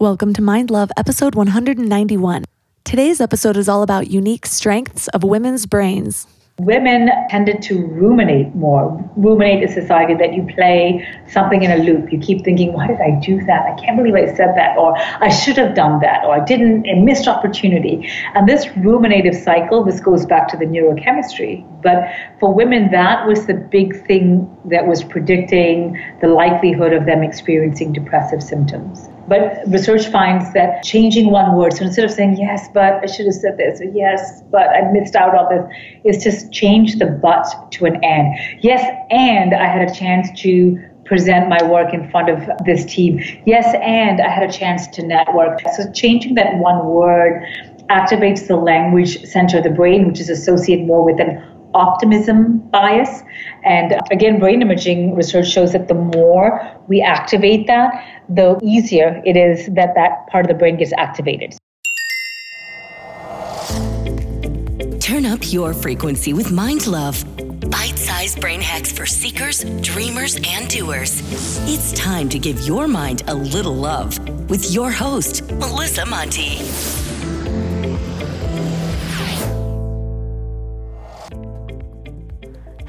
Welcome to Mind Love, episode 191. Today's episode is all about unique strengths of women's brains women tended to ruminate more. Ruminate is a society that you play something in a loop. You keep thinking, why did I do that? I can't believe I said that, or I should have done that, or I didn't, a missed opportunity. And this ruminative cycle, this goes back to the neurochemistry. But for women, that was the big thing that was predicting the likelihood of them experiencing depressive symptoms. But research finds that changing one word, so instead of saying, yes, but I should have said this, or yes, but I missed out on this, is just change the but to an and. Yes, and I had a chance to present my work in front of this team. Yes, and I had a chance to network. So changing that one word activates the language center of the brain, which is associated more with an optimism bias. And again, brain imaging research shows that the more we activate that, the easier it is that that part of the brain gets activated. Turn up your frequency with Mind Love. Bite sized brain hacks for seekers, dreamers, and doers. It's time to give your mind a little love with your host, Melissa Monte.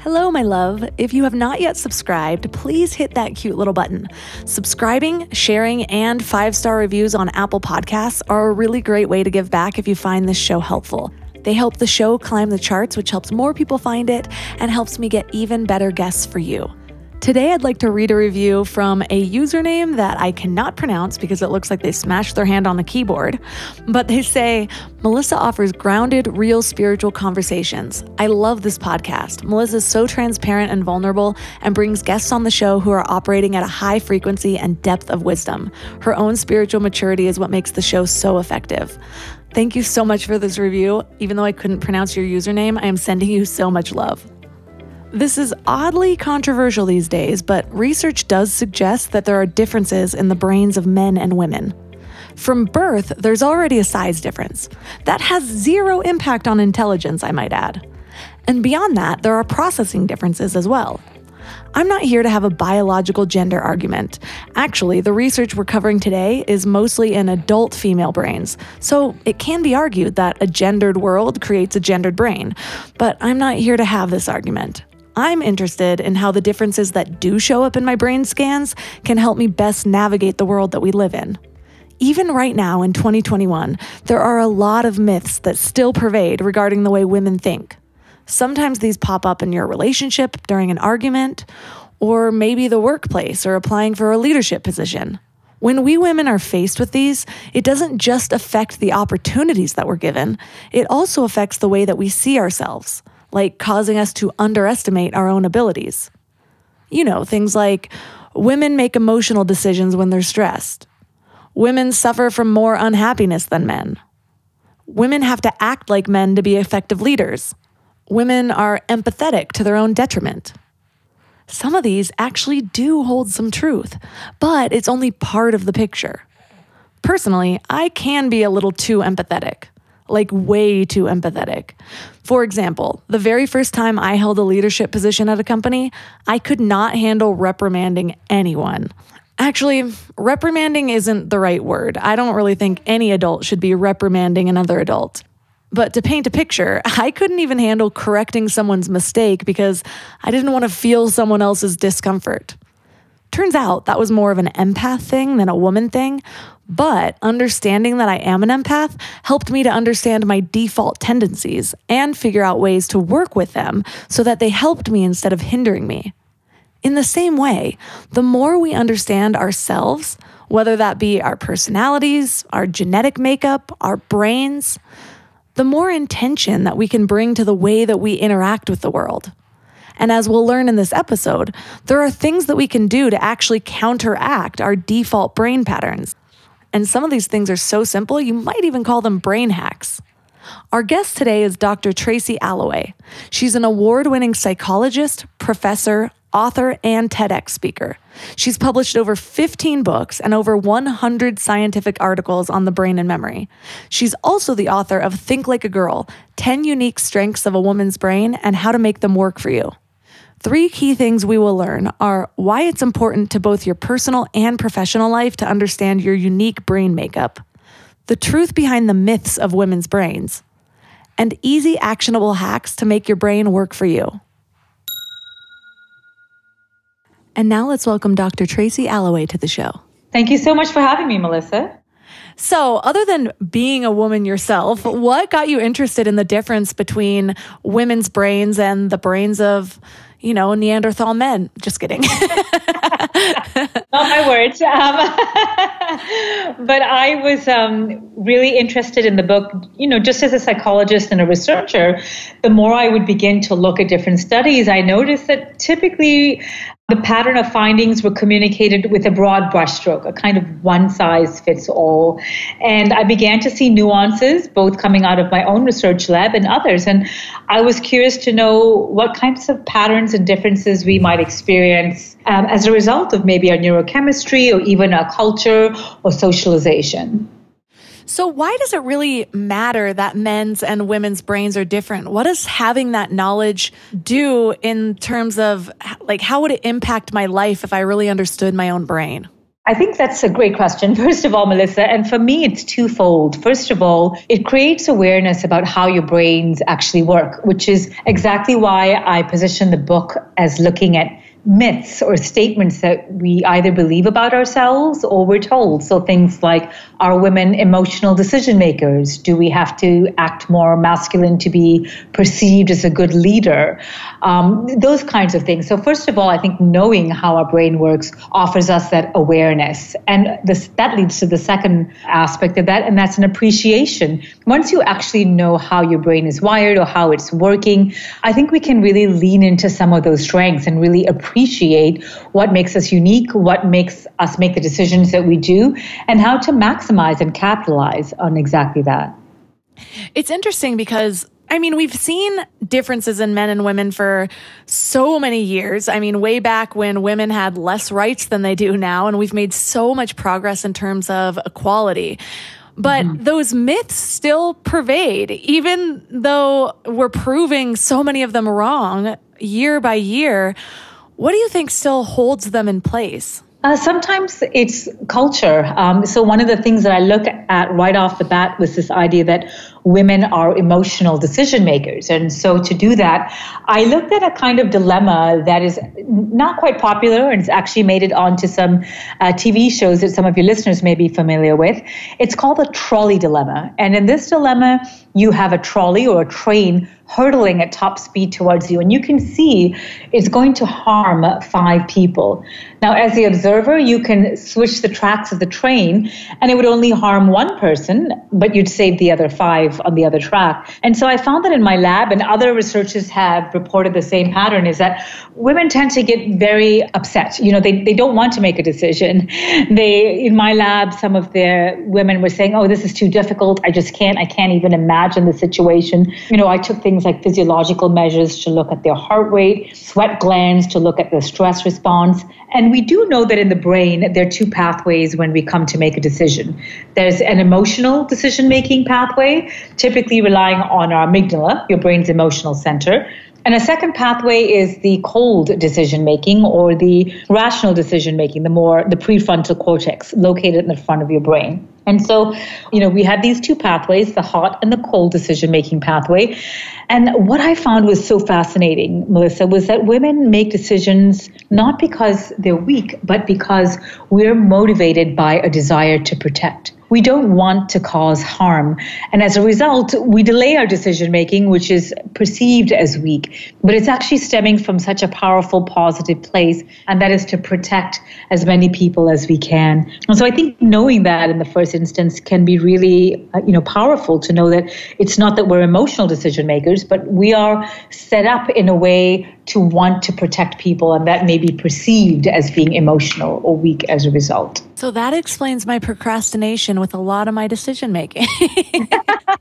Hello, my love. If you have not yet subscribed, please hit that cute little button. Subscribing, sharing, and five star reviews on Apple Podcasts are a really great way to give back if you find this show helpful. They help the show climb the charts, which helps more people find it and helps me get even better guests for you. Today, I'd like to read a review from a username that I cannot pronounce because it looks like they smashed their hand on the keyboard. But they say, Melissa offers grounded, real spiritual conversations. I love this podcast. Melissa is so transparent and vulnerable and brings guests on the show who are operating at a high frequency and depth of wisdom. Her own spiritual maturity is what makes the show so effective. Thank you so much for this review. Even though I couldn't pronounce your username, I am sending you so much love. This is oddly controversial these days, but research does suggest that there are differences in the brains of men and women. From birth, there's already a size difference. That has zero impact on intelligence, I might add. And beyond that, there are processing differences as well. I'm not here to have a biological gender argument. Actually, the research we're covering today is mostly in adult female brains, so it can be argued that a gendered world creates a gendered brain. But I'm not here to have this argument. I'm interested in how the differences that do show up in my brain scans can help me best navigate the world that we live in. Even right now in 2021, there are a lot of myths that still pervade regarding the way women think. Sometimes these pop up in your relationship during an argument, or maybe the workplace or applying for a leadership position. When we women are faced with these, it doesn't just affect the opportunities that we're given, it also affects the way that we see ourselves like causing us to underestimate our own abilities. You know, things like women make emotional decisions when they're stressed. Women suffer from more unhappiness than men. Women have to act like men to be effective leaders. Women are empathetic to their own detriment. Some of these actually do hold some truth, but it's only part of the picture. Personally, I can be a little too empathetic like way too empathetic. For example, the very first time I held a leadership position at a company, I could not handle reprimanding anyone. Actually, reprimanding isn't the right word. I don't really think any adult should be reprimanding another adult. But to paint a picture, I couldn't even handle correcting someone's mistake because I didn't want to feel someone else's discomfort. Turns out that was more of an empath thing than a woman thing, but understanding that I am an empath helped me to understand my default tendencies and figure out ways to work with them so that they helped me instead of hindering me. In the same way, the more we understand ourselves, whether that be our personalities, our genetic makeup, our brains, the more intention that we can bring to the way that we interact with the world. And as we'll learn in this episode, there are things that we can do to actually counteract our default brain patterns. And some of these things are so simple, you might even call them brain hacks. Our guest today is Dr. Tracy Alloway. She's an award winning psychologist, professor, author, and TEDx speaker. She's published over 15 books and over 100 scientific articles on the brain and memory. She's also the author of Think Like a Girl 10 Unique Strengths of a Woman's Brain and How to Make Them Work for You. Three key things we will learn are why it's important to both your personal and professional life to understand your unique brain makeup, the truth behind the myths of women's brains, and easy, actionable hacks to make your brain work for you. And now let's welcome Dr. Tracy Alloway to the show. Thank you so much for having me, Melissa. So, other than being a woman yourself, what got you interested in the difference between women's brains and the brains of, you know, Neanderthal men? Just kidding. Not my words. Um, but I was um, really interested in the book, you know, just as a psychologist and a researcher, the more I would begin to look at different studies, I noticed that typically the pattern of findings were communicated with a broad brushstroke, a kind of one size fits all. And I began to see nuances, both coming out of my own research lab and others. And I was curious to know what kinds of patterns and differences we might experience um, as a result of maybe our neurochemistry or even our culture or socialization. So, why does it really matter that men's and women's brains are different? What does having that knowledge do in terms of like how would it impact my life if I really understood my own brain? I think that's a great question. First of all, Melissa, and for me, it's twofold. First of all, it creates awareness about how your brains actually work, which is exactly why I position the book as looking at myths or statements that we either believe about ourselves or we're told. So things like, are women emotional decision makers? Do we have to act more masculine to be perceived as a good leader? Um, those kinds of things. So first of all, I think knowing how our brain works offers us that awareness. And this, that leads to the second aspect of that, and that's an appreciation. Once you actually know how your brain is wired or how it's working, I think we can really lean into some of those strengths and really appreciate appreciate what makes us unique, what makes us make the decisions that we do, and how to maximize and capitalize on exactly that. It's interesting because I mean, we've seen differences in men and women for so many years. I mean, way back when women had less rights than they do now, and we've made so much progress in terms of equality. But mm-hmm. those myths still pervade, even though we're proving so many of them wrong year by year. What do you think still holds them in place? Uh, sometimes it's culture. Um, so, one of the things that I look at right off the bat was this idea that women are emotional decision makers. And so, to do that, I looked at a kind of dilemma that is not quite popular and it's actually made it onto some uh, TV shows that some of your listeners may be familiar with. It's called the trolley dilemma. And in this dilemma, you have a trolley or a train hurtling at top speed towards you, and you can see it's going to harm five people. Now, as the observer, you can switch the tracks of the train, and it would only harm one person, but you'd save the other five on the other track. And so I found that in my lab, and other researchers have reported the same pattern, is that women tend to get very upset. You know, they, they don't want to make a decision. They, in my lab, some of the women were saying, oh, this is too difficult. I just can't, I can't even imagine the situation. You know, I took things things like physiological measures to look at their heart rate, sweat glands to look at the stress response. And we do know that in the brain, there are two pathways when we come to make a decision. There's an emotional decision making pathway, typically relying on our amygdala, your brain's emotional center. And a second pathway is the cold decision making or the rational decision making, the more the prefrontal cortex located in the front of your brain. And so, you know, we had these two pathways, the hot and the cold decision making pathway. And what I found was so fascinating, Melissa, was that women make decisions not because they're weak, but because we're motivated by a desire to protect we don't want to cause harm. And as a result, we delay our decision making, which is perceived as weak. But it's actually stemming from such a powerful, positive place, and that is to protect as many people as we can. And so I think knowing that in the first instance can be really, uh, you know, powerful to know that it's not that we're emotional decision makers, but we are set up in a way to want to protect people, and that may be perceived as being emotional or weak as a result. So that explains my procrastination with a lot of my decision making.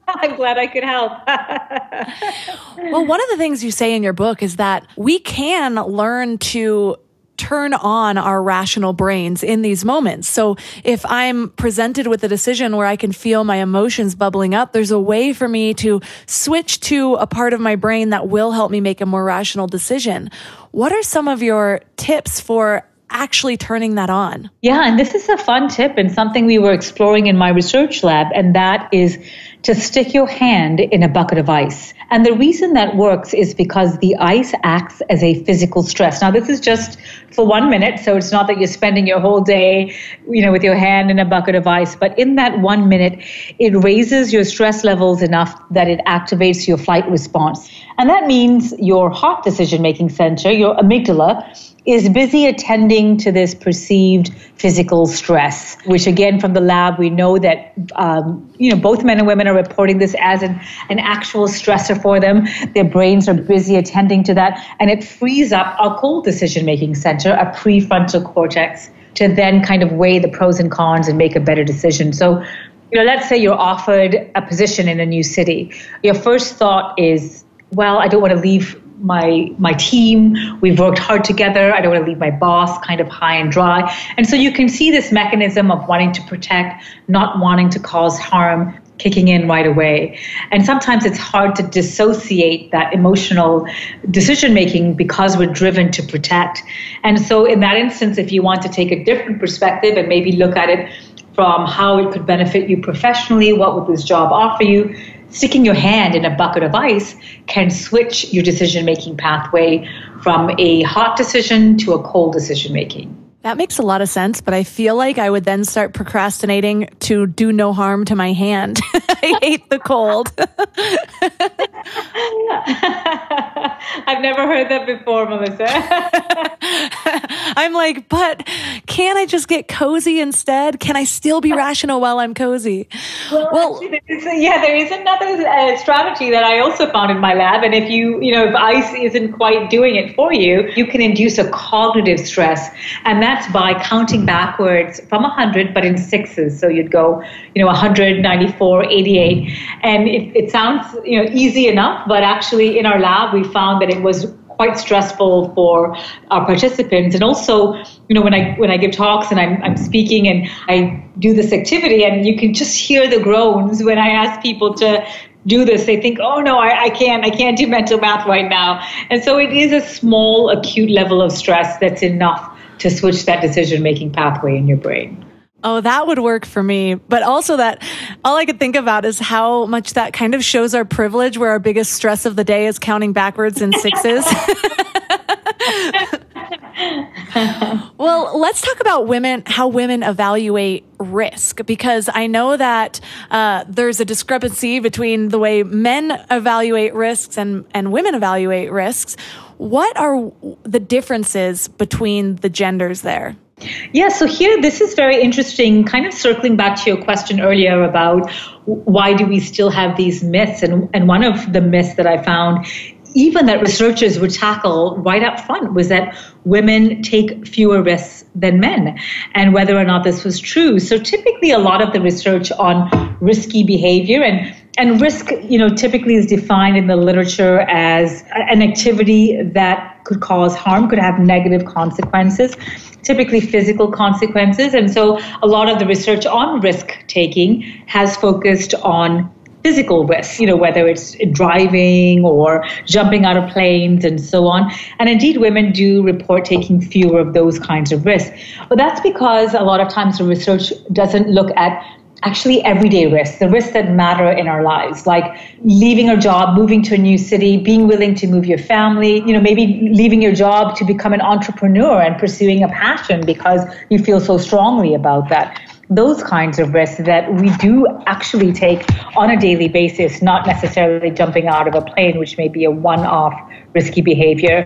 I'm glad I could help. well, one of the things you say in your book is that we can learn to turn on our rational brains in these moments. So if I'm presented with a decision where I can feel my emotions bubbling up, there's a way for me to switch to a part of my brain that will help me make a more rational decision. What are some of your tips for actually turning that on? Yeah, and this is a fun tip and something we were exploring in my research lab, and that is to stick your hand in a bucket of ice. And the reason that works is because the ice acts as a physical stress. Now, this is just for one minute, so it's not that you're spending your whole day, you know, with your hand in a bucket of ice. But in that one minute, it raises your stress levels enough that it activates your flight response. And that means your hot decision making center, your amygdala, is busy attending to this perceived physical stress, which again, from the lab, we know that um, you know both men and women are reporting this as an, an actual stressor for them. Their brains are busy attending to that, and it frees up our cold decision-making center, a prefrontal cortex, to then kind of weigh the pros and cons and make a better decision. So, you know, let's say you're offered a position in a new city. Your first thought is, well, I don't want to leave my my team. We've worked hard together. I don't want to leave my boss kind of high and dry. And so you can see this mechanism of wanting to protect, not wanting to cause harm kicking in right away. And sometimes it's hard to dissociate that emotional decision making because we're driven to protect. And so in that instance if you want to take a different perspective and maybe look at it from how it could benefit you professionally, what would this job offer you? Sticking your hand in a bucket of ice can switch your decision making pathway from a hot decision to a cold decision making. That makes a lot of sense, but I feel like I would then start procrastinating to do no harm to my hand. I hate the cold. I've never heard that before, Melissa. I'm like, but can I just get cozy instead? Can I still be rational while I'm cozy? Well, well actually, there is, yeah, there is another uh, strategy that I also found in my lab. And if you, you know, if ice isn't quite doing it for you, you can induce a cognitive stress. And that that's by counting backwards from 100, but in sixes. So you'd go, you know, 100, 94, 88. And it, it sounds, you know, easy enough, but actually in our lab, we found that it was quite stressful for our participants and also you know when i when i give talks and i'm, I'm speaking and i do this activity and you can just hear the groans when i ask people to do this they think oh no I, I can't i can't do mental math right now and so it is a small acute level of stress that's enough to switch that decision making pathway in your brain. Oh, that would work for me. But also, that all I could think about is how much that kind of shows our privilege, where our biggest stress of the day is counting backwards in sixes. well, let's talk about women, how women evaluate risk, because I know that uh, there's a discrepancy between the way men evaluate risks and, and women evaluate risks. What are the differences between the genders there? Yeah, so here, this is very interesting, kind of circling back to your question earlier about why do we still have these myths? And, and one of the myths that I found even that researchers would tackle right up front was that women take fewer risks than men and whether or not this was true so typically a lot of the research on risky behavior and and risk you know typically is defined in the literature as an activity that could cause harm could have negative consequences typically physical consequences and so a lot of the research on risk taking has focused on physical risks, you know, whether it's driving or jumping out of planes and so on. And indeed, women do report taking fewer of those kinds of risks. But that's because a lot of times the research doesn't look at actually everyday risks, the risks that matter in our lives, like leaving a job, moving to a new city, being willing to move your family, you know, maybe leaving your job to become an entrepreneur and pursuing a passion because you feel so strongly about that those kinds of risks that we do actually take on a daily basis, not necessarily jumping out of a plane, which may be a one off risky behavior.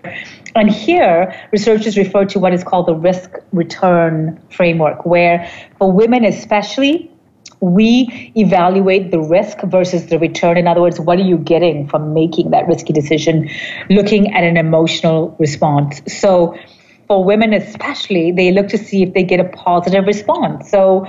And here, researchers refer to what is called the risk return framework, where for women especially, we evaluate the risk versus the return. In other words, what are you getting from making that risky decision, looking at an emotional response. So, for women especially, they look to see if they get a positive response. So,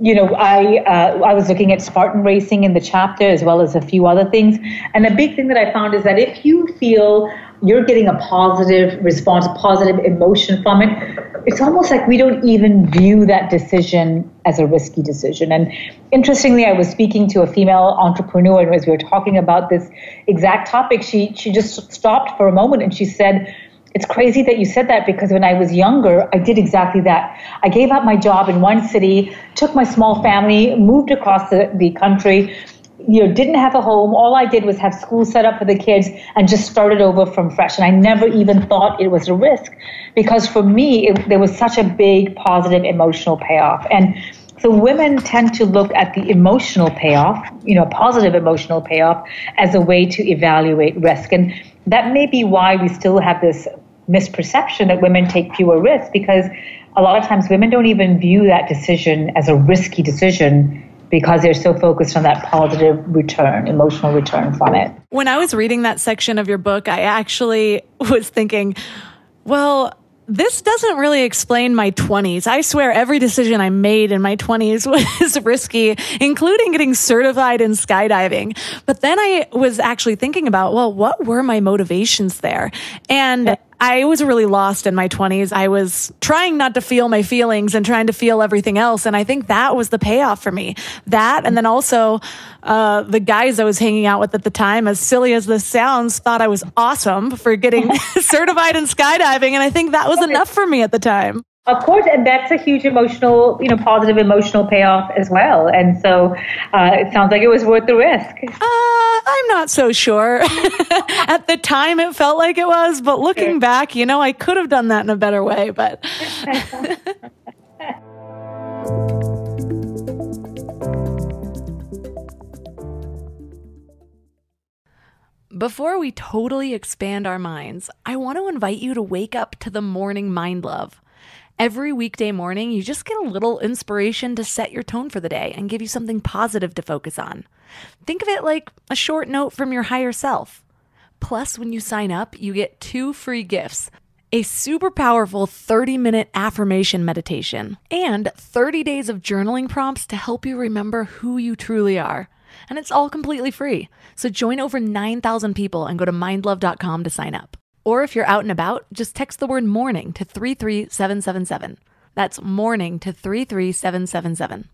you know, I uh, I was looking at Spartan racing in the chapter as well as a few other things, and a big thing that I found is that if you feel you're getting a positive response, positive emotion from it, it's almost like we don't even view that decision as a risky decision. And interestingly, I was speaking to a female entrepreneur, and as we were talking about this exact topic, she she just stopped for a moment and she said, it's crazy that you said that because when I was younger, I did exactly that. I gave up my job in one city, took my small family, moved across the, the country, you know, didn't have a home. All I did was have school set up for the kids and just started over from fresh. And I never even thought it was a risk because for me, it, there was such a big positive emotional payoff. And so women tend to look at the emotional payoff, you know, positive emotional payoff as a way to evaluate risk. And that may be why we still have this misperception that women take fewer risks because a lot of times women don't even view that decision as a risky decision because they're so focused on that positive return, emotional return from it. When I was reading that section of your book, I actually was thinking, well, this doesn't really explain my 20s. I swear every decision I made in my 20s was risky, including getting certified in skydiving. But then I was actually thinking about, well, what were my motivations there? And I was really lost in my 20s. I was trying not to feel my feelings and trying to feel everything else. And I think that was the payoff for me. That, and then also uh, the guys I was hanging out with at the time, as silly as this sounds, thought I was awesome for getting certified in skydiving. And I think that was enough for me at the time. Of course, and that's a huge emotional, you know, positive emotional payoff as well. And so uh, it sounds like it was worth the risk. Uh, I'm not so sure. At the time, it felt like it was, but looking sure. back, you know, I could have done that in a better way. But. Before we totally expand our minds, I want to invite you to wake up to the morning mind love. Every weekday morning, you just get a little inspiration to set your tone for the day and give you something positive to focus on. Think of it like a short note from your higher self. Plus, when you sign up, you get two free gifts a super powerful 30 minute affirmation meditation and 30 days of journaling prompts to help you remember who you truly are. And it's all completely free. So join over 9,000 people and go to mindlove.com to sign up. Or if you're out and about, just text the word morning to 33777. That's morning to 33777.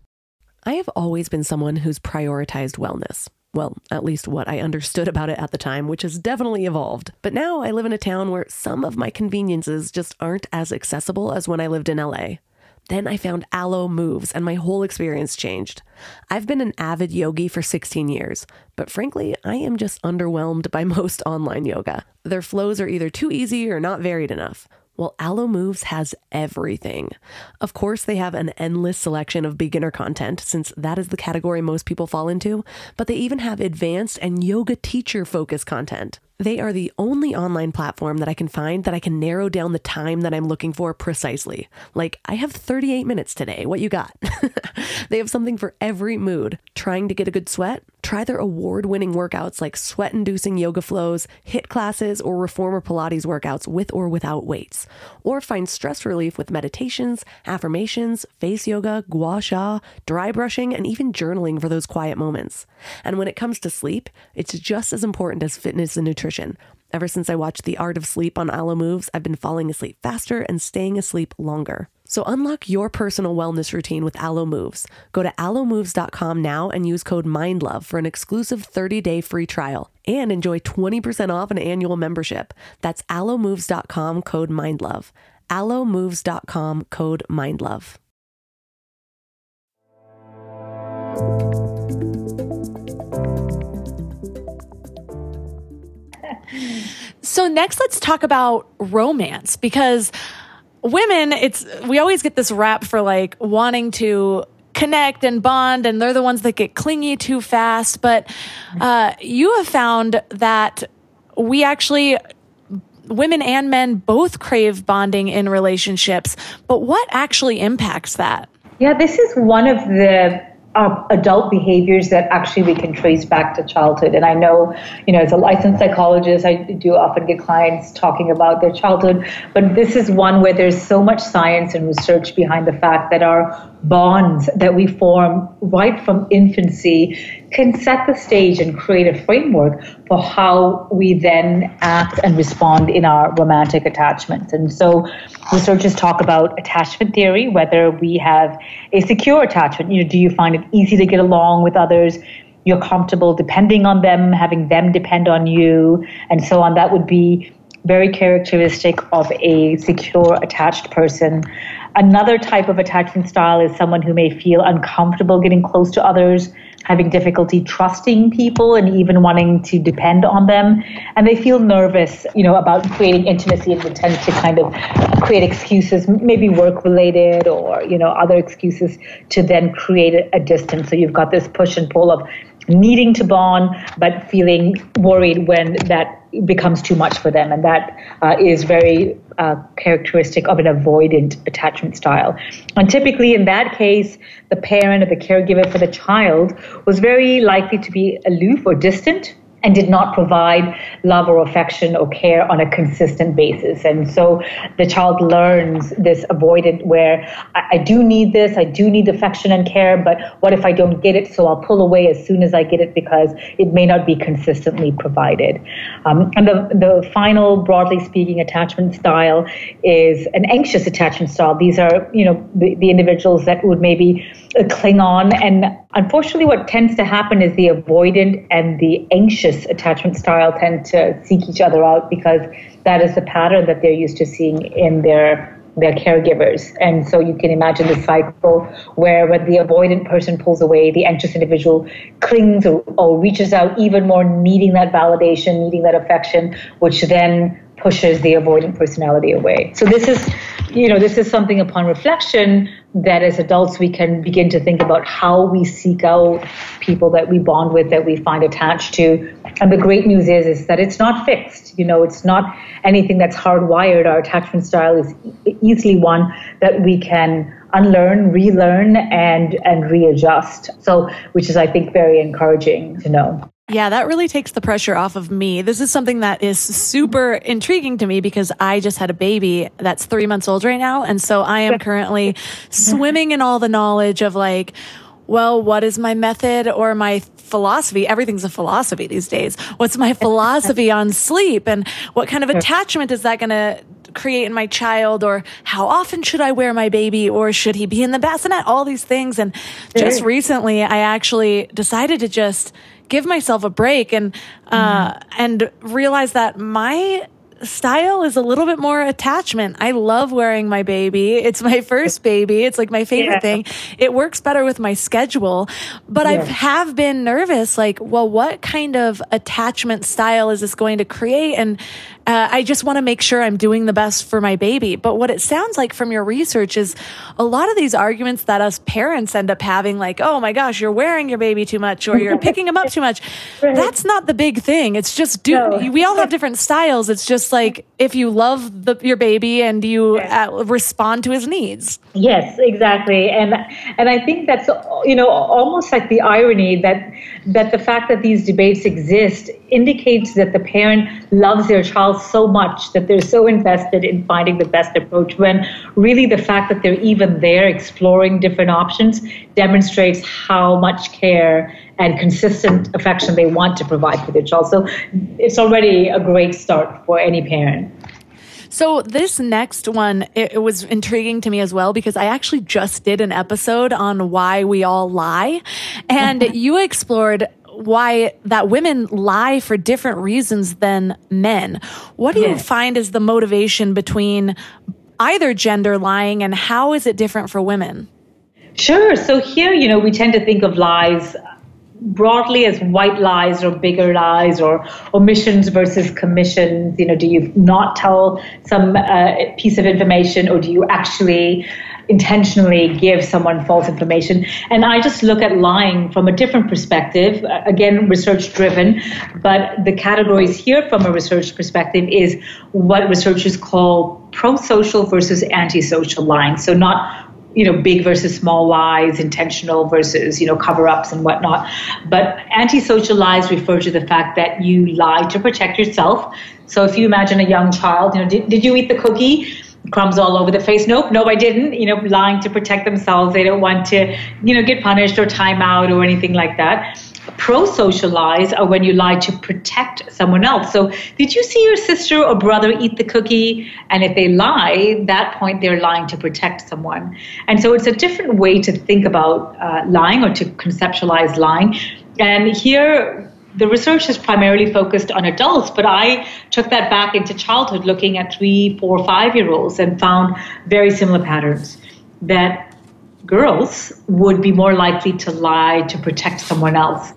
I have always been someone who's prioritized wellness. Well, at least what I understood about it at the time, which has definitely evolved. But now I live in a town where some of my conveniences just aren't as accessible as when I lived in LA. Then I found Alo Moves and my whole experience changed. I've been an avid yogi for 16 years, but frankly, I am just underwhelmed by most online yoga. Their flows are either too easy or not varied enough. Well, Alo Moves has everything. Of course, they have an endless selection of beginner content, since that is the category most people fall into, but they even have advanced and yoga teacher focused content. They are the only online platform that I can find that I can narrow down the time that I'm looking for precisely. Like, I have 38 minutes today. What you got? they have something for every mood. Trying to get a good sweat? Try their award winning workouts like sweat inducing yoga flows, HIIT classes, or reformer Pilates workouts with or without weights. Or find stress relief with meditations, affirmations, face yoga, gua sha, dry brushing, and even journaling for those quiet moments. And when it comes to sleep, it's just as important as fitness and nutrition nutrition. Ever since I watched The Art of Sleep on Alo Moves, I've been falling asleep faster and staying asleep longer. So unlock your personal wellness routine with Alo Moves. Go to alomoves.com now and use code MINDLOVE for an exclusive 30-day free trial and enjoy 20% off an annual membership. That's alomoves.com code MINDLOVE. alomoves.com code MINDLOVE. So next let's talk about romance because women it's we always get this rap for like wanting to connect and bond and they're the ones that get clingy too fast. But uh, you have found that we actually women and men both crave bonding in relationships but what actually impacts that? Yeah this is one of the are adult behaviors that actually we can trace back to childhood. And I know, you know, as a licensed psychologist, I do often get clients talking about their childhood, but this is one where there's so much science and research behind the fact that our bonds that we form right from infancy can set the stage and create a framework for how we then act and respond in our romantic attachments. And so researchers talk about attachment theory, whether we have a secure attachment. You know, do you find it easy to get along with others? You're comfortable depending on them, having them depend on you, and so on. That would be very characteristic of a secure attached person. Another type of attachment style is someone who may feel uncomfortable getting close to others, having difficulty trusting people and even wanting to depend on them. And they feel nervous, you know, about creating intimacy and they tend to kind of create excuses, maybe work related or, you know, other excuses to then create a distance. So you've got this push and pull of needing to bond, but feeling worried when that becomes too much for them. And that uh, is very uh, characteristic of an avoidant attachment style. And typically, in that case, the parent or the caregiver for the child was very likely to be aloof or distant and did not provide love or affection or care on a consistent basis. And so the child learns this avoidant where I, I, do need this, I do need affection and care, but what if I don't get it? So I'll pull away as soon as I get it because it may not be consistently provided. Um, and the, the final, broadly speaking, attachment style is an anxious attachment style. These are, you know, the, the individuals that would maybe cling on. And unfortunately, what tends to happen is the avoidant and the anxious attachment style tend to seek each other out because that is the pattern that they're used to seeing in their their caregivers. And so you can imagine the cycle where when the avoidant person pulls away, the anxious individual clings or, or reaches out even more, needing that validation, needing that affection, which then pushes the avoidant personality away. So this is, you know, this is something upon reflection that as adults we can begin to think about how we seek out people that we bond with that we find attached to. And the great news is is that it's not fixed. You know it's not anything that's hardwired. Our attachment style is easily one that we can unlearn relearn and and readjust. So which is i think very encouraging to know yeah, that really takes the pressure off of me. This is something that is super intriguing to me because I just had a baby that's three months old right now. And so I am currently swimming in all the knowledge of like, well, what is my method or my philosophy? Everything's a philosophy these days. What's my philosophy on sleep? And what kind of attachment is that going to create in my child? Or how often should I wear my baby? Or should he be in the bassinet? All these things. And just recently, I actually decided to just give myself a break and uh, mm. and realize that my style is a little bit more attachment. I love wearing my baby. It's my first baby. It's like my favorite yeah. thing. It works better with my schedule, but yeah. I have been nervous like, well, what kind of attachment style is this going to create? And uh, I just want to make sure I'm doing the best for my baby. But what it sounds like from your research is a lot of these arguments that us parents end up having, like, oh my gosh, you're wearing your baby too much or you're picking him up too much. Right. That's not the big thing. It's just. No. We all have different styles. It's just like if you love the, your baby and you uh, respond to his needs. Yes, exactly. And and I think that's you know almost like the irony that that the fact that these debates exist indicates that the parent loves their child so much that they're so invested in finding the best approach when really the fact that they're even there exploring different options demonstrates how much care and consistent affection they want to provide for their child. So it's already a great start for any parent. So this next one, it, it, was intriguing to me as well because I actually just did an episode on why we all lie, and you explored why that women lie for different reasons than men. What do you find is the motivation between either gender lying and how is it different for women? Sure. So here, you know, we tend to think of lies broadly as white lies or bigger lies or omissions versus commissions you know do you not tell some uh, piece of information or do you actually intentionally give someone false information. And I just look at lying from a different perspective, again, research driven. But the categories here from a research perspective is what researchers call pro social versus antisocial lying. So, not you know big versus small lies intentional versus you know cover-ups and whatnot but antisocial lies refer to the fact that you lie to protect yourself so if you imagine a young child you know did, did you eat the cookie crumbs all over the face. Nope, no, I didn't. You know, lying to protect themselves. They don't want to, you know, get punished or time out or anything like that. Pro social lies are when you lie to protect someone else. So, did you see your sister or brother eat the cookie? And if they lie, that point they're lying to protect someone. And so, it's a different way to think about uh, lying or to conceptualize lying. And here, the research is primarily focused on adults, but I took that back into childhood, looking at three, four, five year olds, and found very similar patterns that girls would be more likely to lie to protect someone else.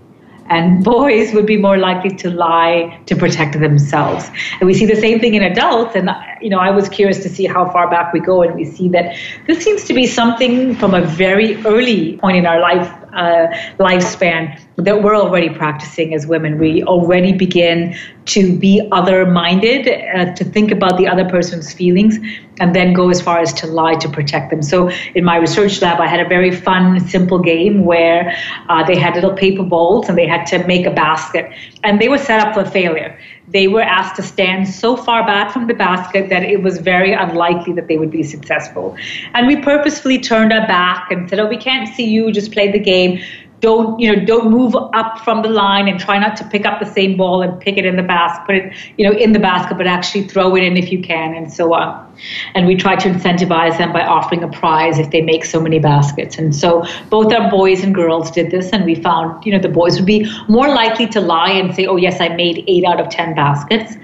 And boys would be more likely to lie to protect themselves. And we see the same thing in adults. And, you know, I was curious to see how far back we go. And we see that this seems to be something from a very early point in our life uh, lifespan that we're already practicing as women. We already begin to be other minded, uh, to think about the other person's feelings, and then go as far as to lie to protect them. So, in my research lab, I had a very fun, simple game where uh, they had little paper bowls and they had to make a basket, and they were set up for failure. They were asked to stand so far back from the basket that it was very unlikely that they would be successful. And we purposefully turned our back and said, Oh, we can't see you, just play the game don't you know don't move up from the line and try not to pick up the same ball and pick it in the basket put it you know in the basket but actually throw it in if you can and so on. And we try to incentivize them by offering a prize if they make so many baskets. And so both our boys and girls did this and we found you know the boys would be more likely to lie and say oh yes i made 8 out of 10 baskets.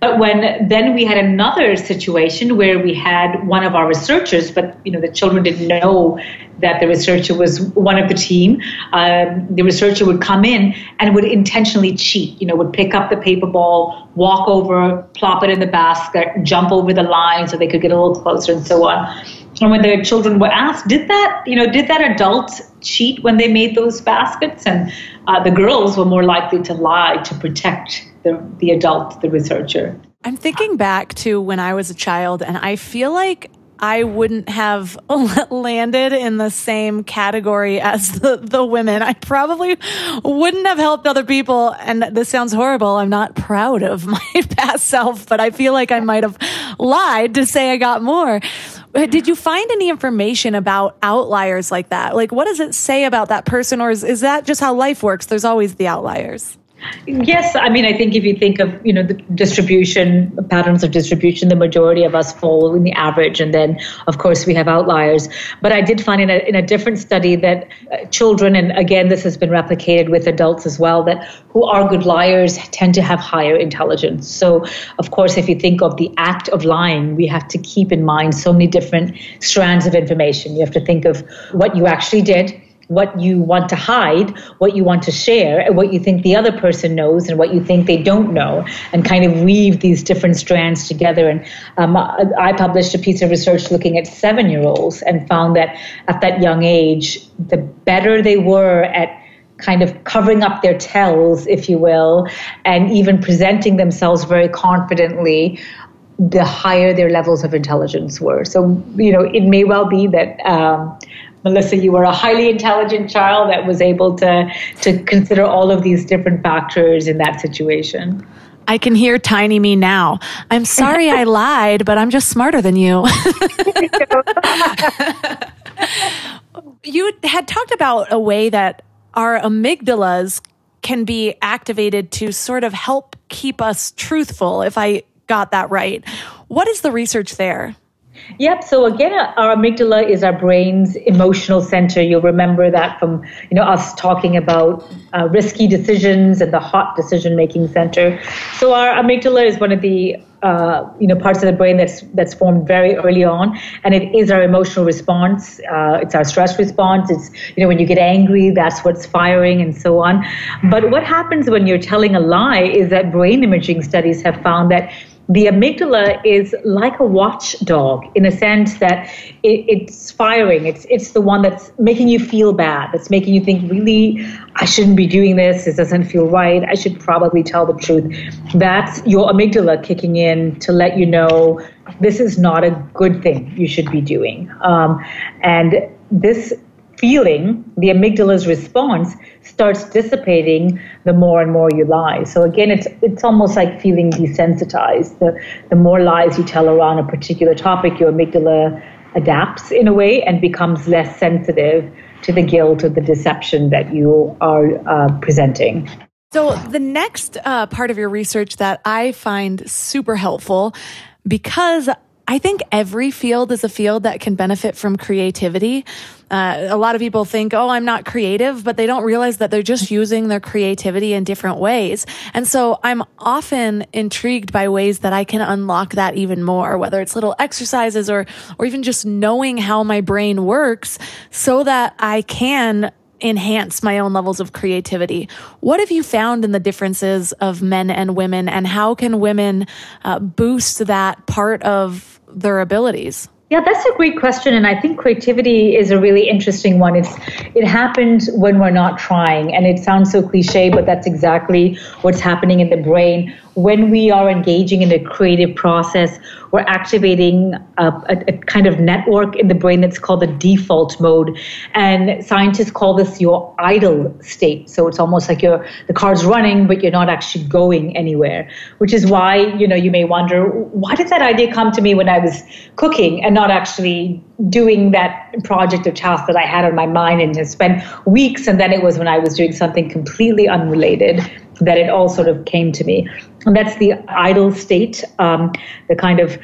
But when then we had another situation where we had one of our researchers, but you know the children didn't know that the researcher was one of the team. Um, the researcher would come in and would intentionally cheat. You know, would pick up the paper ball, walk over, plop it in the basket, jump over the line so they could get a little closer, and so on. And when the children were asked, did that, you know, did that adult cheat when they made those baskets? And uh, the girls were more likely to lie to protect the, the adult, the researcher. I'm thinking back to when I was a child, and I feel like I wouldn't have landed in the same category as the, the women. I probably wouldn't have helped other people. And this sounds horrible. I'm not proud of my past self, but I feel like I might have lied to say I got more. Did you find any information about outliers like that? Like, what does it say about that person? Or is, is that just how life works? There's always the outliers. Yes, I mean, I think if you think of you know the distribution patterns of distribution, the majority of us fall in the average, and then of course we have outliers. But I did find in a in a different study that uh, children, and again this has been replicated with adults as well, that who are good liars tend to have higher intelligence. So of course, if you think of the act of lying, we have to keep in mind so many different strands of information. You have to think of what you actually did what you want to hide, what you want to share, and what you think the other person knows and what you think they don't know, and kind of weave these different strands together. And um, I published a piece of research looking at seven year olds and found that at that young age, the better they were at kind of covering up their tells, if you will, and even presenting themselves very confidently, the higher their levels of intelligence were. So, you know, it may well be that um, Melissa, you were a highly intelligent child that was able to to consider all of these different factors in that situation. I can hear tiny me now. I'm sorry I lied, but I'm just smarter than you. you had talked about a way that our amygdalas can be activated to sort of help keep us truthful, if I got that right. What is the research there? Yep. So again, our amygdala is our brain's emotional center. You'll remember that from you know us talking about uh, risky decisions and the hot decision-making center. So our amygdala is one of the uh, you know parts of the brain that's that's formed very early on, and it is our emotional response. Uh, it's our stress response. It's you know when you get angry, that's what's firing, and so on. But what happens when you're telling a lie is that brain imaging studies have found that the amygdala is like a watchdog in a sense that it, it's firing. It's it's the one that's making you feel bad. That's making you think, really, I shouldn't be doing this. This doesn't feel right. I should probably tell the truth. That's your amygdala kicking in to let you know this is not a good thing you should be doing. Um, and this feeling, the amygdala's response starts dissipating the more and more you lie. So again, it's it's almost like feeling desensitized. The the more lies you tell around a particular topic, your amygdala adapts in a way and becomes less sensitive to the guilt or the deception that you are uh, presenting. So, the next uh, part of your research that I find super helpful because I think every field is a field that can benefit from creativity. Uh, a lot of people think, oh, I'm not creative, but they don't realize that they're just using their creativity in different ways. And so I'm often intrigued by ways that I can unlock that even more, whether it's little exercises or, or even just knowing how my brain works so that I can enhance my own levels of creativity. What have you found in the differences of men and women, and how can women uh, boost that part of their abilities? Yeah, that's a great question, and I think creativity is a really interesting one. It's it happens when we're not trying, and it sounds so cliche, but that's exactly what's happening in the brain when we are engaging in a creative process, we're activating a, a, a, kind of network in the brain that's called the default mode. And scientists call this your idle state. So it's almost like you're, the car's running, but you're not actually going anywhere, which is why, you know, you may wonder, why did that idea come to me when I was cooking and not actually doing that project or task that I had on my mind and has spent weeks. And then it was when I was doing something completely unrelated that it all sort of came to me. And that's the idle state, um, the kind of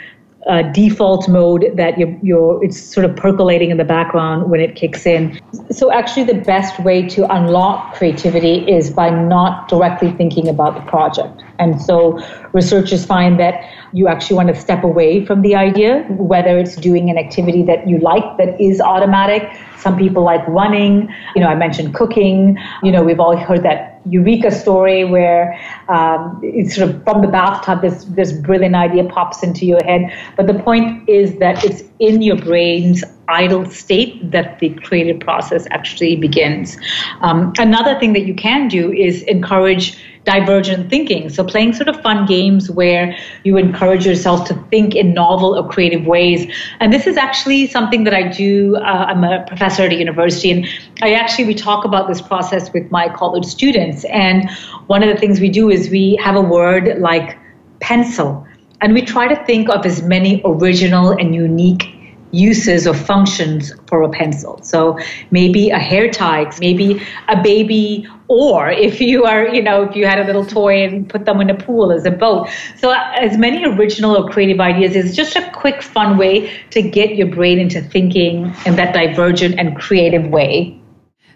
uh, default mode that you're, you're, it's sort of percolating in the background when it kicks in. So actually the best way to unlock creativity is by not directly thinking about the project. And so researchers find that you actually want to step away from the idea, whether it's doing an activity that you like that is automatic. Some people like running. You know, I mentioned cooking. You know, we've all heard that eureka story where um, it's sort of from the bathtub this this brilliant idea pops into your head but the point is that it's in your brain's idle state that the creative process actually begins um, another thing that you can do is encourage divergent thinking. So playing sort of fun games where you encourage yourself to think in novel or creative ways. And this is actually something that I do. Uh, I'm a professor at a university, and I actually we talk about this process with my college students. And one of the things we do is we have a word like pencil. And we try to think of as many original and unique uses or functions for a pencil. So maybe a hair tie, maybe a baby, or if you are, you know, if you had a little toy and put them in a pool as a boat. So as many original or creative ideas is just a quick, fun way to get your brain into thinking in that divergent and creative way.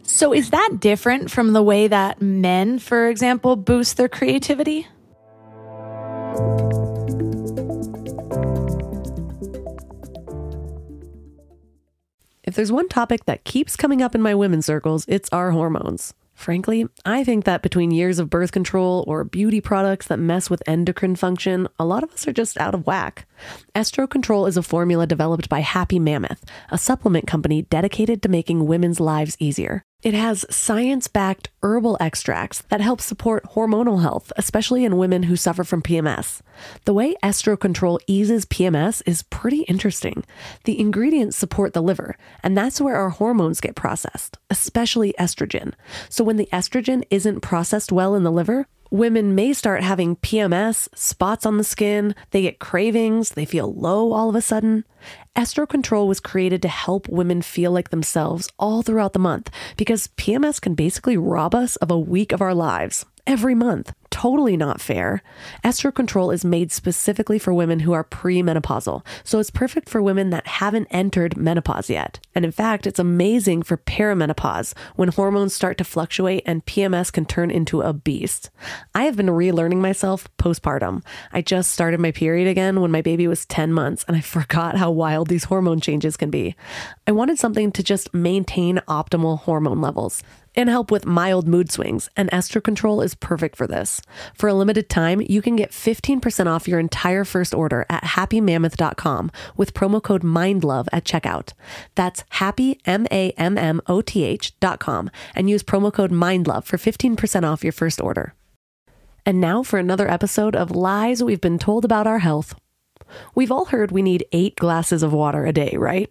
So is that different from the way that men, for example, boost their creativity? If there's one topic that keeps coming up in my women's circles, it's our hormones. Frankly, I think that between years of birth control or beauty products that mess with endocrine function, a lot of us are just out of whack. Estro Control is a formula developed by Happy Mammoth, a supplement company dedicated to making women's lives easier. It has science backed herbal extracts that help support hormonal health, especially in women who suffer from PMS. The way Estro Control eases PMS is pretty interesting. The ingredients support the liver, and that's where our hormones get processed, especially estrogen. So when the estrogen isn't processed well in the liver, women may start having PMS, spots on the skin, they get cravings, they feel low all of a sudden. Estro Control was created to help women feel like themselves all throughout the month because PMS can basically rob us of a week of our lives every month. Totally not fair. Estro Control is made specifically for women who are premenopausal, so it's perfect for women that haven't entered menopause yet. And in fact, it's amazing for perimenopause when hormones start to fluctuate and PMS can turn into a beast. I have been relearning myself postpartum. I just started my period again when my baby was 10 months, and I forgot how wild these hormone changes can be. I wanted something to just maintain optimal hormone levels and help with mild mood swings, and Estro Control is perfect for this. For a limited time, you can get 15% off your entire first order at happymammoth.com with promo code MINDLOVE at checkout. That's happy, and use promo code MINDLOVE for 15% off your first order. And now for another episode of Lies We've Been Told About Our Health. We've all heard we need eight glasses of water a day, right?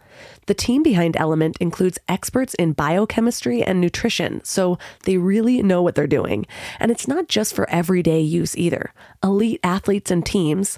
The team behind Element includes experts in biochemistry and nutrition, so they really know what they're doing. And it's not just for everyday use either. Elite athletes and teams,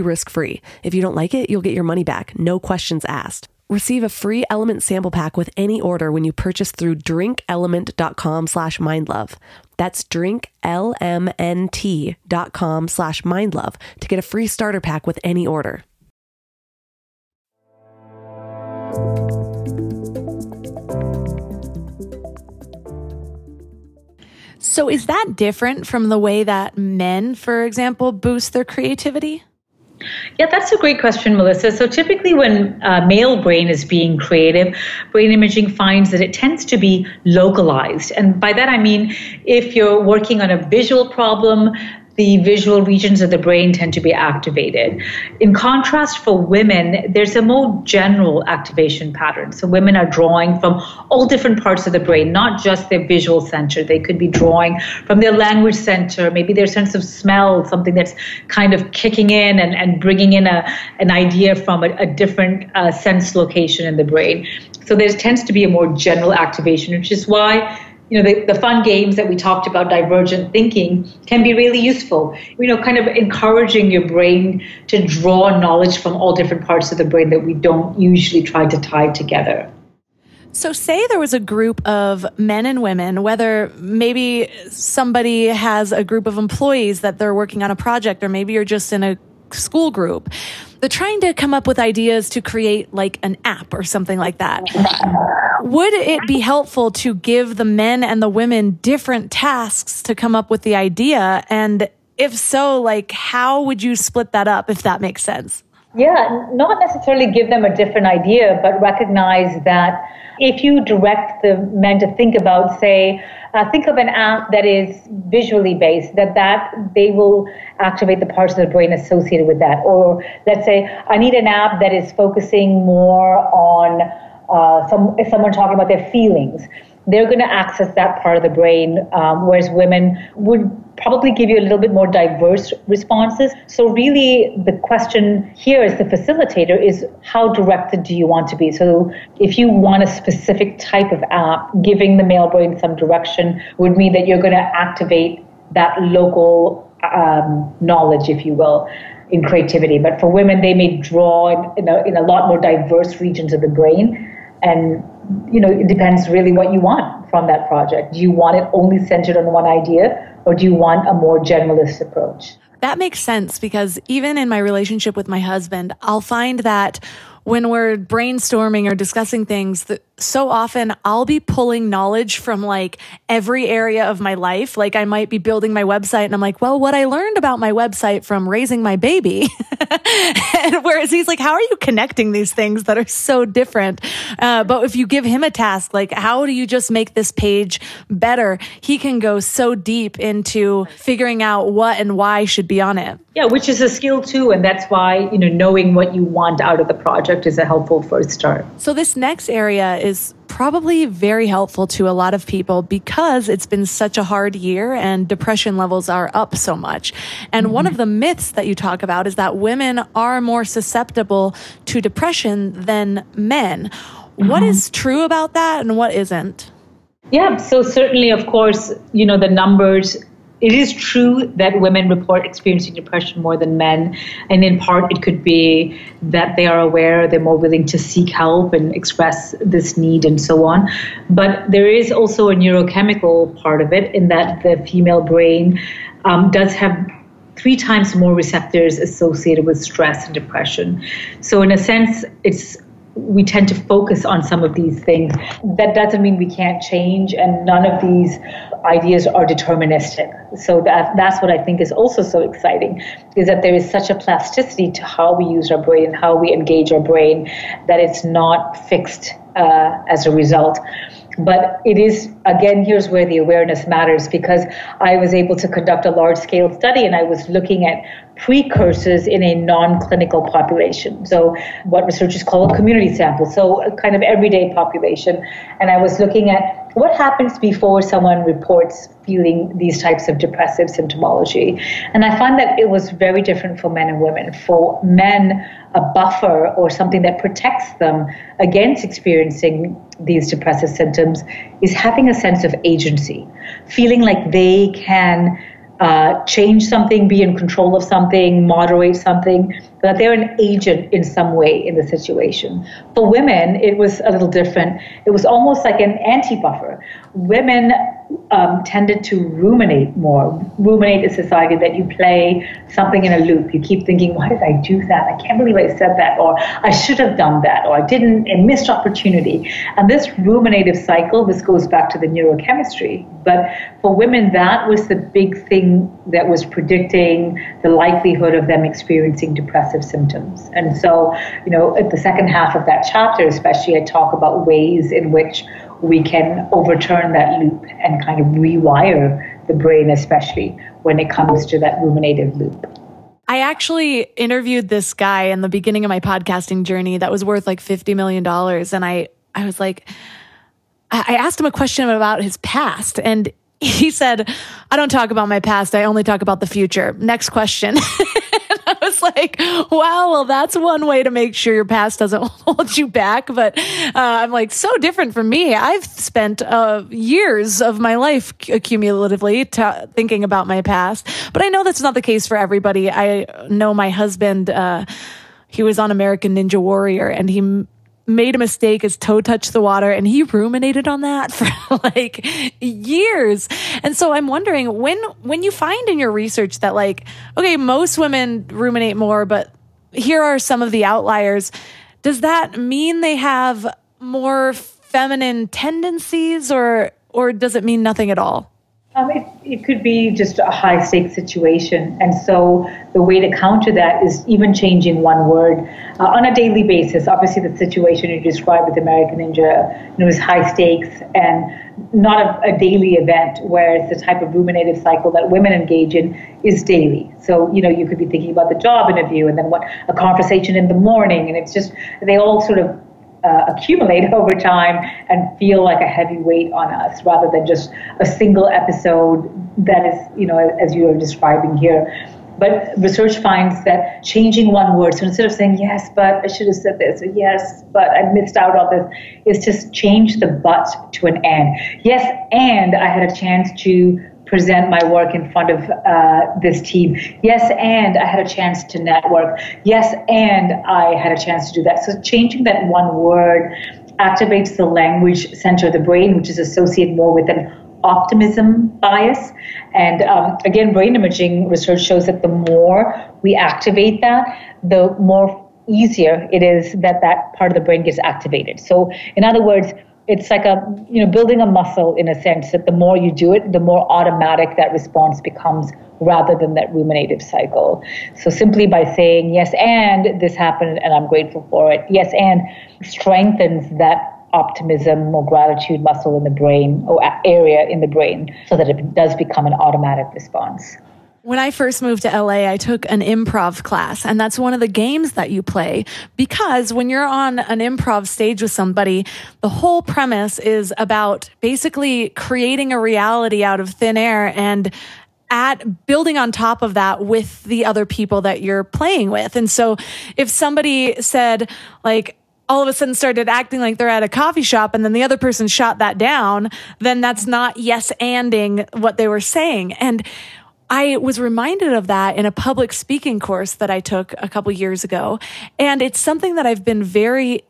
risk free. If you don't like it, you'll get your money back, no questions asked. Receive a free Element sample pack with any order when you purchase through drinkelement.com slash mindlove. That's drinklmnt.com slash mindlove to get a free starter pack with any order. So, is that different from the way that men, for example, boost their creativity? Yeah, that's a great question, Melissa. So typically, when uh, male brain is being creative, brain imaging finds that it tends to be localized. And by that, I mean if you're working on a visual problem, the visual regions of the brain tend to be activated. In contrast, for women, there's a more general activation pattern. So women are drawing from all different parts of the brain, not just their visual center. They could be drawing from their language center, maybe their sense of smell, something that's kind of kicking in and, and bringing in a, an idea from a, a different uh, sense location in the brain. So there tends to be a more general activation, which is why you know, the, the fun games that we talked about, divergent thinking, can be really useful. You know, kind of encouraging your brain to draw knowledge from all different parts of the brain that we don't usually try to tie together. So, say there was a group of men and women, whether maybe somebody has a group of employees that they're working on a project, or maybe you're just in a school group. They're trying to come up with ideas to create like an app or something like that. Would it be helpful to give the men and the women different tasks to come up with the idea? And if so, like how would you split that up if that makes sense? Yeah, not necessarily give them a different idea, but recognize that if you direct the men to think about, say, uh, think of an app that is visually based, that that they will activate the parts of the brain associated with that. Or let's say I need an app that is focusing more on uh, some someone talking about their feelings they're going to access that part of the brain, um, whereas women would probably give you a little bit more diverse responses. So, really, the question here as the facilitator is how directed do you want to be? So, if you want a specific type of app, giving the male brain some direction would mean that you're going to activate that local um, knowledge, if you will in creativity. But for women, they may draw in a, in a lot more diverse regions of the brain. And you know, it depends really what you want from that project. Do you want it only centered on one idea or do you want a more generalist approach? That makes sense because even in my relationship with my husband, I'll find that when we're brainstorming or discussing things that so often I'll be pulling knowledge from like every area of my life. Like I might be building my website and I'm like, well, what I learned about my website from raising my baby. and whereas he's like, how are you connecting these things that are so different? Uh, but if you give him a task, like how do you just make this page better? He can go so deep into figuring out what and why should be on it. Yeah, which is a skill too. And that's why, you know, knowing what you want out of the project is a helpful first start. So this next area is probably very helpful to a lot of people because it's been such a hard year and depression levels are up so much. And mm-hmm. one of the myths that you talk about is that women are more susceptible to depression than men. Mm-hmm. What is true about that and what isn't? Yeah, so certainly, of course, you know, the numbers it is true that women report experiencing depression more than men. And in part, it could be that they are aware, they're more willing to seek help and express this need and so on. But there is also a neurochemical part of it in that the female brain um, does have three times more receptors associated with stress and depression. So, in a sense, it's we tend to focus on some of these things. That doesn't mean we can't change, and none of these ideas are deterministic. So that that's what I think is also so exciting, is that there is such a plasticity to how we use our brain, how we engage our brain, that it's not fixed uh, as a result. But it is, again, here's where the awareness matters because I was able to conduct a large scale study and I was looking at precursors in a non clinical population. So, what researchers call a community sample, so a kind of everyday population. And I was looking at what happens before someone reports feeling these types of depressive symptomology. And I find that it was very different for men and women. For men, a buffer or something that protects them against experiencing these depressive symptoms is having a sense of agency, feeling like they can uh, change something, be in control of something, moderate something, that they're an agent in some way in the situation. For women, it was a little different. It was almost like an anti buffer. Women um, tended to ruminate more. Ruminate is this idea that you play something in a loop. You keep thinking, why did I do that? I can't believe I said that, or I should have done that, or I didn't, and missed opportunity. And this ruminative cycle, this goes back to the neurochemistry. But for women, that was the big thing that was predicting the likelihood of them experiencing depressive symptoms. And so, you know, at the second half of that chapter, especially, I talk about ways in which we can overturn that loop and kind of rewire the brain, especially when it comes to that ruminative loop. I actually interviewed this guy in the beginning of my podcasting journey that was worth like $50 million. And I, I was like, I asked him a question about his past, and he said, I don't talk about my past. I only talk about the future. Next question. I was like, wow, well, that's one way to make sure your past doesn't hold you back. But uh, I'm like, so different from me. I've spent uh, years of my life accumulatively t- thinking about my past. But I know that's not the case for everybody. I know my husband, uh, he was on American Ninja Warrior and he made a mistake, his toe touched the water, and he ruminated on that for like years. And so I'm wondering when when you find in your research that like, okay, most women ruminate more, but here are some of the outliers. Does that mean they have more feminine tendencies or or does it mean nothing at all? Um, it, it could be just a high stakes situation. And so the way to counter that is even changing one word uh, on a daily basis. Obviously, the situation you described with American Ninja you know, is high stakes and not a, a, daily event, whereas the type of ruminative cycle that women engage in is daily. So, you know, you could be thinking about the job interview and then what a conversation in the morning. And it's just, they all sort of uh, accumulate over time and feel like a heavy weight on us rather than just a single episode that is, you know, as you are describing here. But research finds that changing one word, so instead of saying, yes, but I should have said this, or yes, but I missed out on this, is just change the but to an and. Yes, and I had a chance to present my work in front of uh, this team. Yes, and I had a chance to network. Yes, and I had a chance to do that. So changing that one word activates the language center of the brain, which is associated more with an optimism bias. And um, again, brain imaging research shows that the more we activate that, the more easier it is that that part of the brain gets activated. So, in other words, it's like a you know building a muscle in a sense that the more you do it the more automatic that response becomes rather than that ruminative cycle. So simply by saying yes and this happened and i'm grateful for it yes and strengthens that optimism or gratitude muscle in the brain or area in the brain so that it does become an automatic response when I first moved to LA, I took an improv class, and that's one of the games that you play because when you're on an improv stage with somebody, the whole premise is about basically creating a reality out of thin air and at building on top of that with the other people that you're playing with. And so if somebody said, like, all of a sudden started acting like they're at a coffee shop and then the other person shot that down, then that's not yes anding what they were saying. And I was reminded of that in a public speaking course that I took a couple years ago. And it's something that I've been very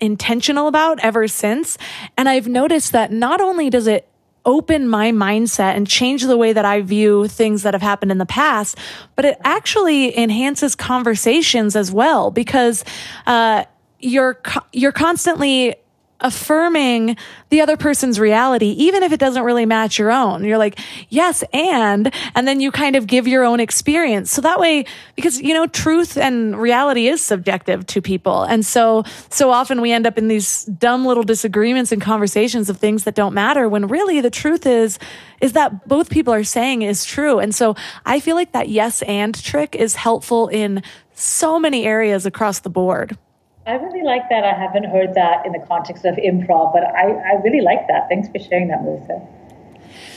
intentional about ever since. And I've noticed that not only does it open my mindset and change the way that I view things that have happened in the past, but it actually enhances conversations as well because uh, you're you're constantly affirming the other person's reality, even if it doesn't really match your own. You're like, yes, and, and then you kind of give your own experience. So that way, because, you know, truth and reality is subjective to people. And so, so often we end up in these dumb little disagreements and conversations of things that don't matter when really the truth is, is that both people are saying is true. And so I feel like that yes and trick is helpful in so many areas across the board. I really like that. I haven't heard that in the context of improv, but I, I really like that. Thanks for sharing that, Melissa.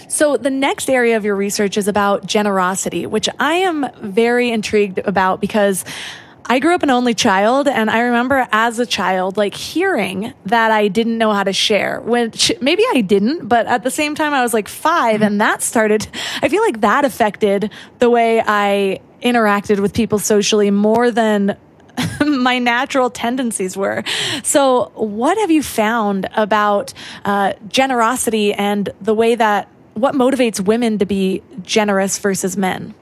So, the next area of your research is about generosity, which I am very intrigued about because I grew up an only child, and I remember as a child, like hearing that I didn't know how to share. Which maybe I didn't, but at the same time, I was like five, and that started, I feel like that affected the way I interacted with people socially more than my natural tendencies were. So, what have you found about uh, generosity and the way that what motivates women to be generous versus men?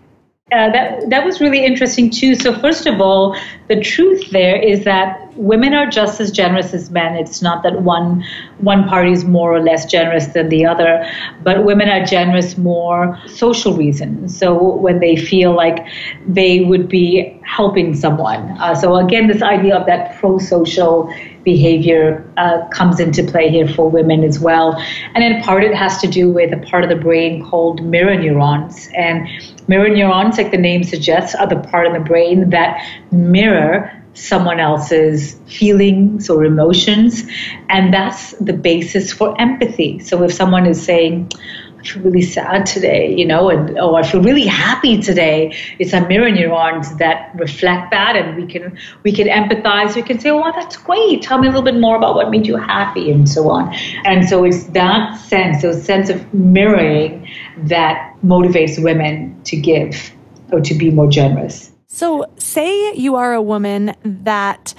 Uh, that that was really interesting too. So first of all, the truth there is that women are just as generous as men. It's not that one one party is more or less generous than the other, but women are generous more social reasons. So when they feel like they would be helping someone. Uh, so again, this idea of that pro-social behavior uh, comes into play here for women as well. And in part, it has to do with a part of the brain called mirror neurons. And mirror neurons, like the name suggests, are the part of the brain that mirror someone else's feelings or emotions. And that's the basis for empathy. So if someone is saying, I feel really sad today, you know, and oh, I feel really happy today. It's our mirror neurons that reflect that, and we can we can empathize. We can say, oh, that's great. Tell me a little bit more about what made you happy, and so on. And so it's that sense, so sense of mirroring, that motivates women to give or to be more generous. So, say you are a woman that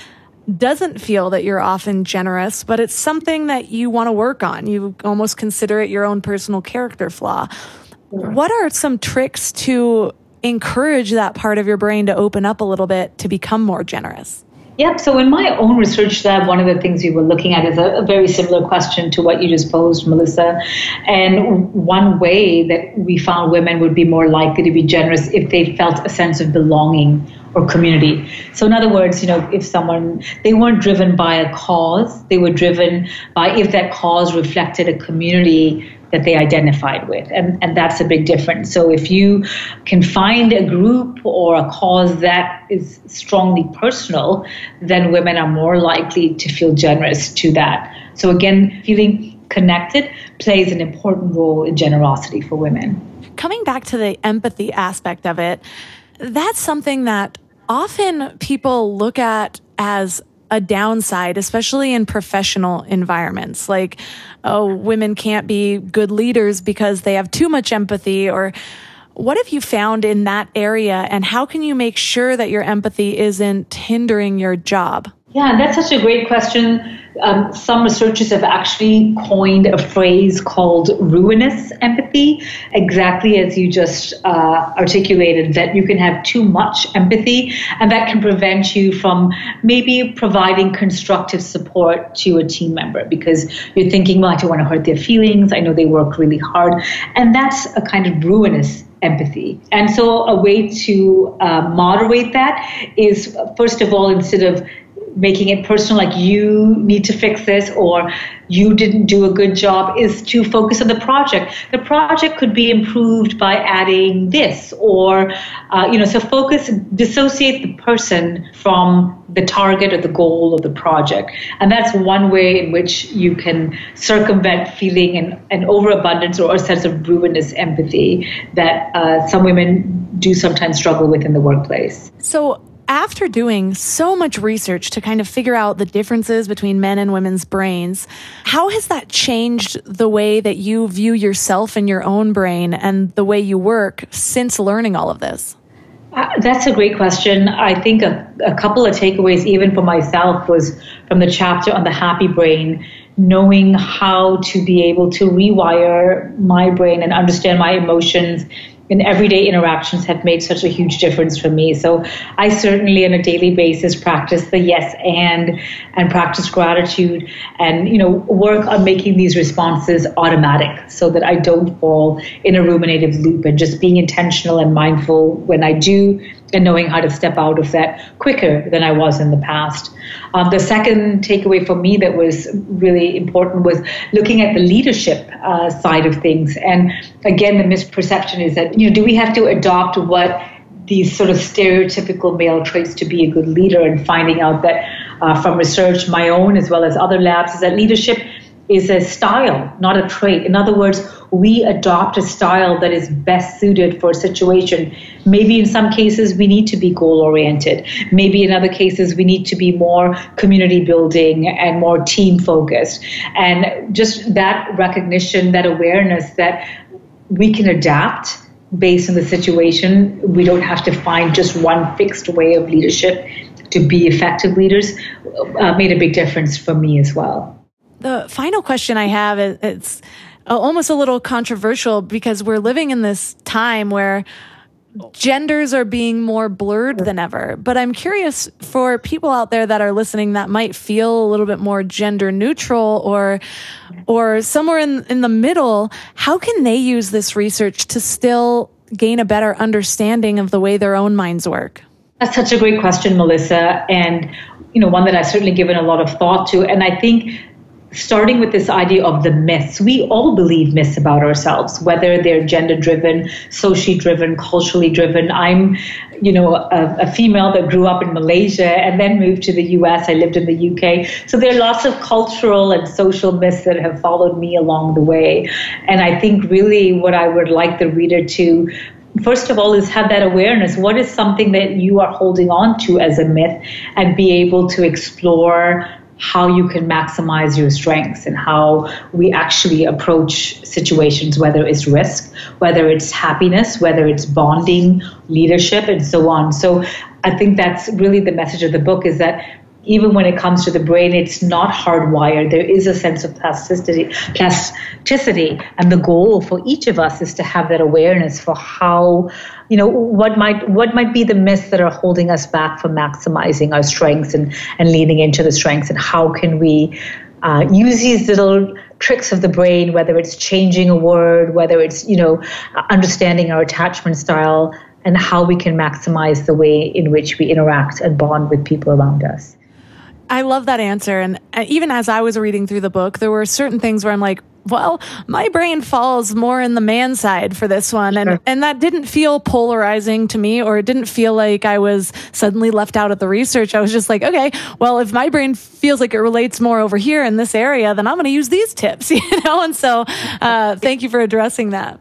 doesn't feel that you're often generous, but it's something that you want to work on. You almost consider it your own personal character flaw. What are some tricks to encourage that part of your brain to open up a little bit to become more generous? Yep. So in my own research lab, one of the things we were looking at is a, a, very similar question to what you just posed, Melissa. And one way that we found women would be more likely to be generous if they felt a sense of belonging or community. So in other words, you know, if someone they weren't driven by a cause, they were driven by if that cause reflected a community that they identified with. And, and that's a big difference. So if you can find a group or a cause that is strongly personal, then women are more likely to feel generous to that. So again, feeling connected plays an important role in generosity for women. Coming back to the empathy aspect of it, that's something that often people look at as a downside, especially in professional environments. Like, oh, women can't be good leaders because they have too much empathy. Or what have you found in that area? And how can you make sure that your empathy isn't hindering your job? Yeah, that's such a great question. Um, some researchers have actually coined a phrase called ruinous empathy, exactly as you just uh, articulated, that you can have too much empathy and that can prevent you from maybe providing constructive support to a team member because you're thinking, well, I don't want to hurt their feelings. I know they work really hard. And that's a kind of ruinous empathy. And so, a way to uh, moderate that is, first of all, instead of making it personal, like you need to fix this or you didn't do a good job, is to focus on the project. The project could be improved by adding this, or, uh, you know, so focus, dissociate the person from the target or the goal of the project. And that's one way in which you can circumvent feeling an, an overabundance or a sense of ruinous empathy that uh, some women do sometimes struggle with in the workplace. So, after doing so much research to kind of figure out the differences between men and women's brains, how has that changed the way that you view yourself and your own brain and the way you work since learning all of this? Uh, that's a great question. I think a, a couple of takeaways, even for myself, was from the chapter on the happy brain, knowing how to be able to rewire my brain and understand my emotions in everyday interactions have made such a huge difference for me. So I certainly on a daily basis practice the yes and and practice gratitude and you know work on making these responses automatic so that I don't fall in a ruminative loop and just being intentional and mindful when I do and knowing how to step out of that quicker than I was in the past. Um, the second takeaway for me that was really important was looking at the leadership uh, side of things. And again, the misperception is that, you know, do we have to adopt what these sort of stereotypical male traits to be a good leader and finding out that uh, from research, my own as well as other labs, is that leadership is a style, not a trait. In other words, we adopt a style that is best suited for a situation. Maybe in some cases we need to be goal oriented. Maybe in other cases we need to be more community building and more team focused. And just that recognition, that awareness that we can adapt based on the situation. We don't have to find just one fixed way of leadership to be effective leaders uh, made a big difference for me as well. The final question I have is it's almost a little controversial because we're living in this time where genders are being more blurred than ever. But I'm curious for people out there that are listening that might feel a little bit more gender neutral or or somewhere in in the middle, how can they use this research to still gain a better understanding of the way their own minds work? That's such a great question, Melissa, and you know one that I've certainly given a lot of thought to. And I think starting with this idea of the myths. We all believe myths about ourselves, whether they're gender driven, socially driven, culturally driven. I'm, you know, a, a, female that grew up in Malaysia and then moved to the US. I lived in the UK. So there are lots of cultural and social myths that have followed me along the way. And I think really what I would like the reader to first of all is have that awareness what is something that you are holding on to as a myth and be able to explore how you can maximize your strengths and how we actually approach situations, whether it's risk, whether it's happiness, whether it's bonding, leadership, and so on. So I think that's really the message of the book is that even when it comes to the brain, it's not hardwired. There is a sense of plasticity, plasticity, and the goal for each of us is to have that awareness for how, you know, what might what might be the myths that are holding us back from maximizing our strengths and and leaning into the strengths, and how can we uh, use these little tricks of the brain, whether it's changing a word, whether it's you know understanding our attachment style, and how we can maximize the way in which we interact and bond with people around us. I love that answer. And uh, even as I was reading through the book, there were certain things where I'm like, well, my brain falls more in the man side for this one. And, and that didn't feel polarizing to me, or it didn't feel like I was suddenly left out of the research. I was just like, okay, well, if my brain feels like it relates more over here in this area, then I'm going to use these tips, you know? And so uh, thank you for addressing that.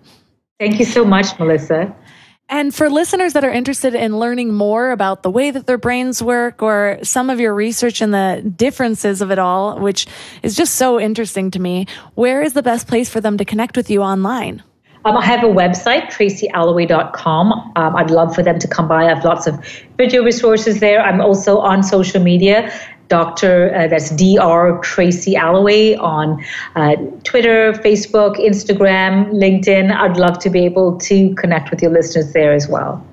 Thank you so much, Melissa. And for listeners that are interested in learning more about the way that their brains work or some of your research and the differences of it all, which is just so interesting to me, where is the best place for them to connect with you online? Um, I have a website, tracyalloway.com. Um, I'd love for them to come by. I have lots of video resources there. I'm also on social media Dr. Uh, that's Dr. Tracy Alloway on uh, Twitter, Facebook, Instagram, LinkedIn. I'd love to be able to connect with your listeners there as well.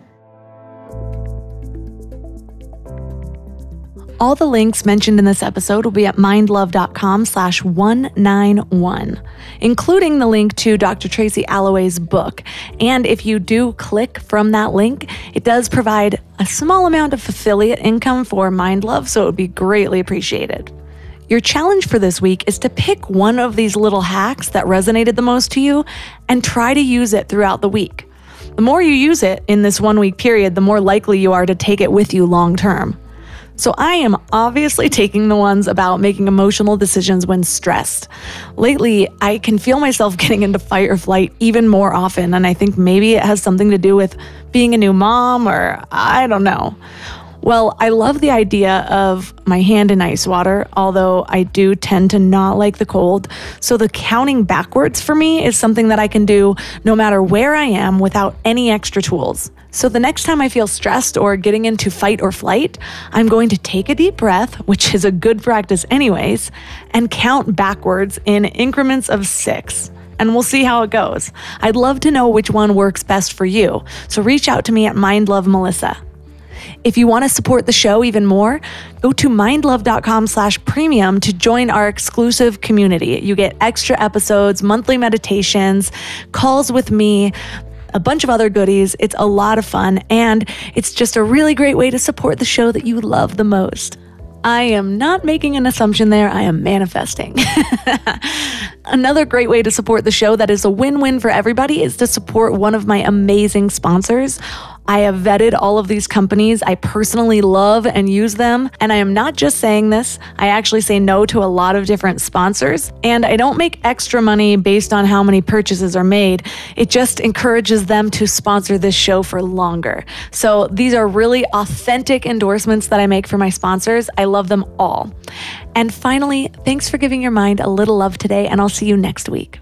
All the links mentioned in this episode will be at mindlove.com slash 191, including the link to Dr. Tracy Alloway's book. And if you do click from that link, it does provide a small amount of affiliate income for MindLove, so it would be greatly appreciated. Your challenge for this week is to pick one of these little hacks that resonated the most to you and try to use it throughout the week. The more you use it in this one week period, the more likely you are to take it with you long term. So I am obviously taking the ones about making emotional decisions when stressed. Lately, I can feel myself getting into fight or flight even more often, and I think maybe it has something to do with being a new mom or I don't know. Well, I love the idea of my hand in ice water, although I do tend to not like the cold. So the counting backwards for me is something that I can do no matter where I am without any extra tools. So the next time I feel stressed or getting into fight or flight, I'm going to take a deep breath, which is a good practice, anyways, and count backwards in increments of six and we'll see how it goes. I'd love to know which one works best for you, so reach out to me at MindLove Melissa. If you want to support the show even more, go to mindlove.com slash premium to join our exclusive community. You get extra episodes, monthly meditations, calls with me, a bunch of other goodies. It's a lot of fun, and it's just a really great way to support the show that you love the most. I am not making an assumption there, I am manifesting. Another great way to support the show that is a win win for everybody is to support one of my amazing sponsors. I have vetted all of these companies. I personally love and use them. And I am not just saying this, I actually say no to a lot of different sponsors. And I don't make extra money based on how many purchases are made. It just encourages them to sponsor this show for longer. So these are really authentic endorsements that I make for my sponsors. I love them all. And finally, thanks for giving your mind a little love today, and I'll see you next week.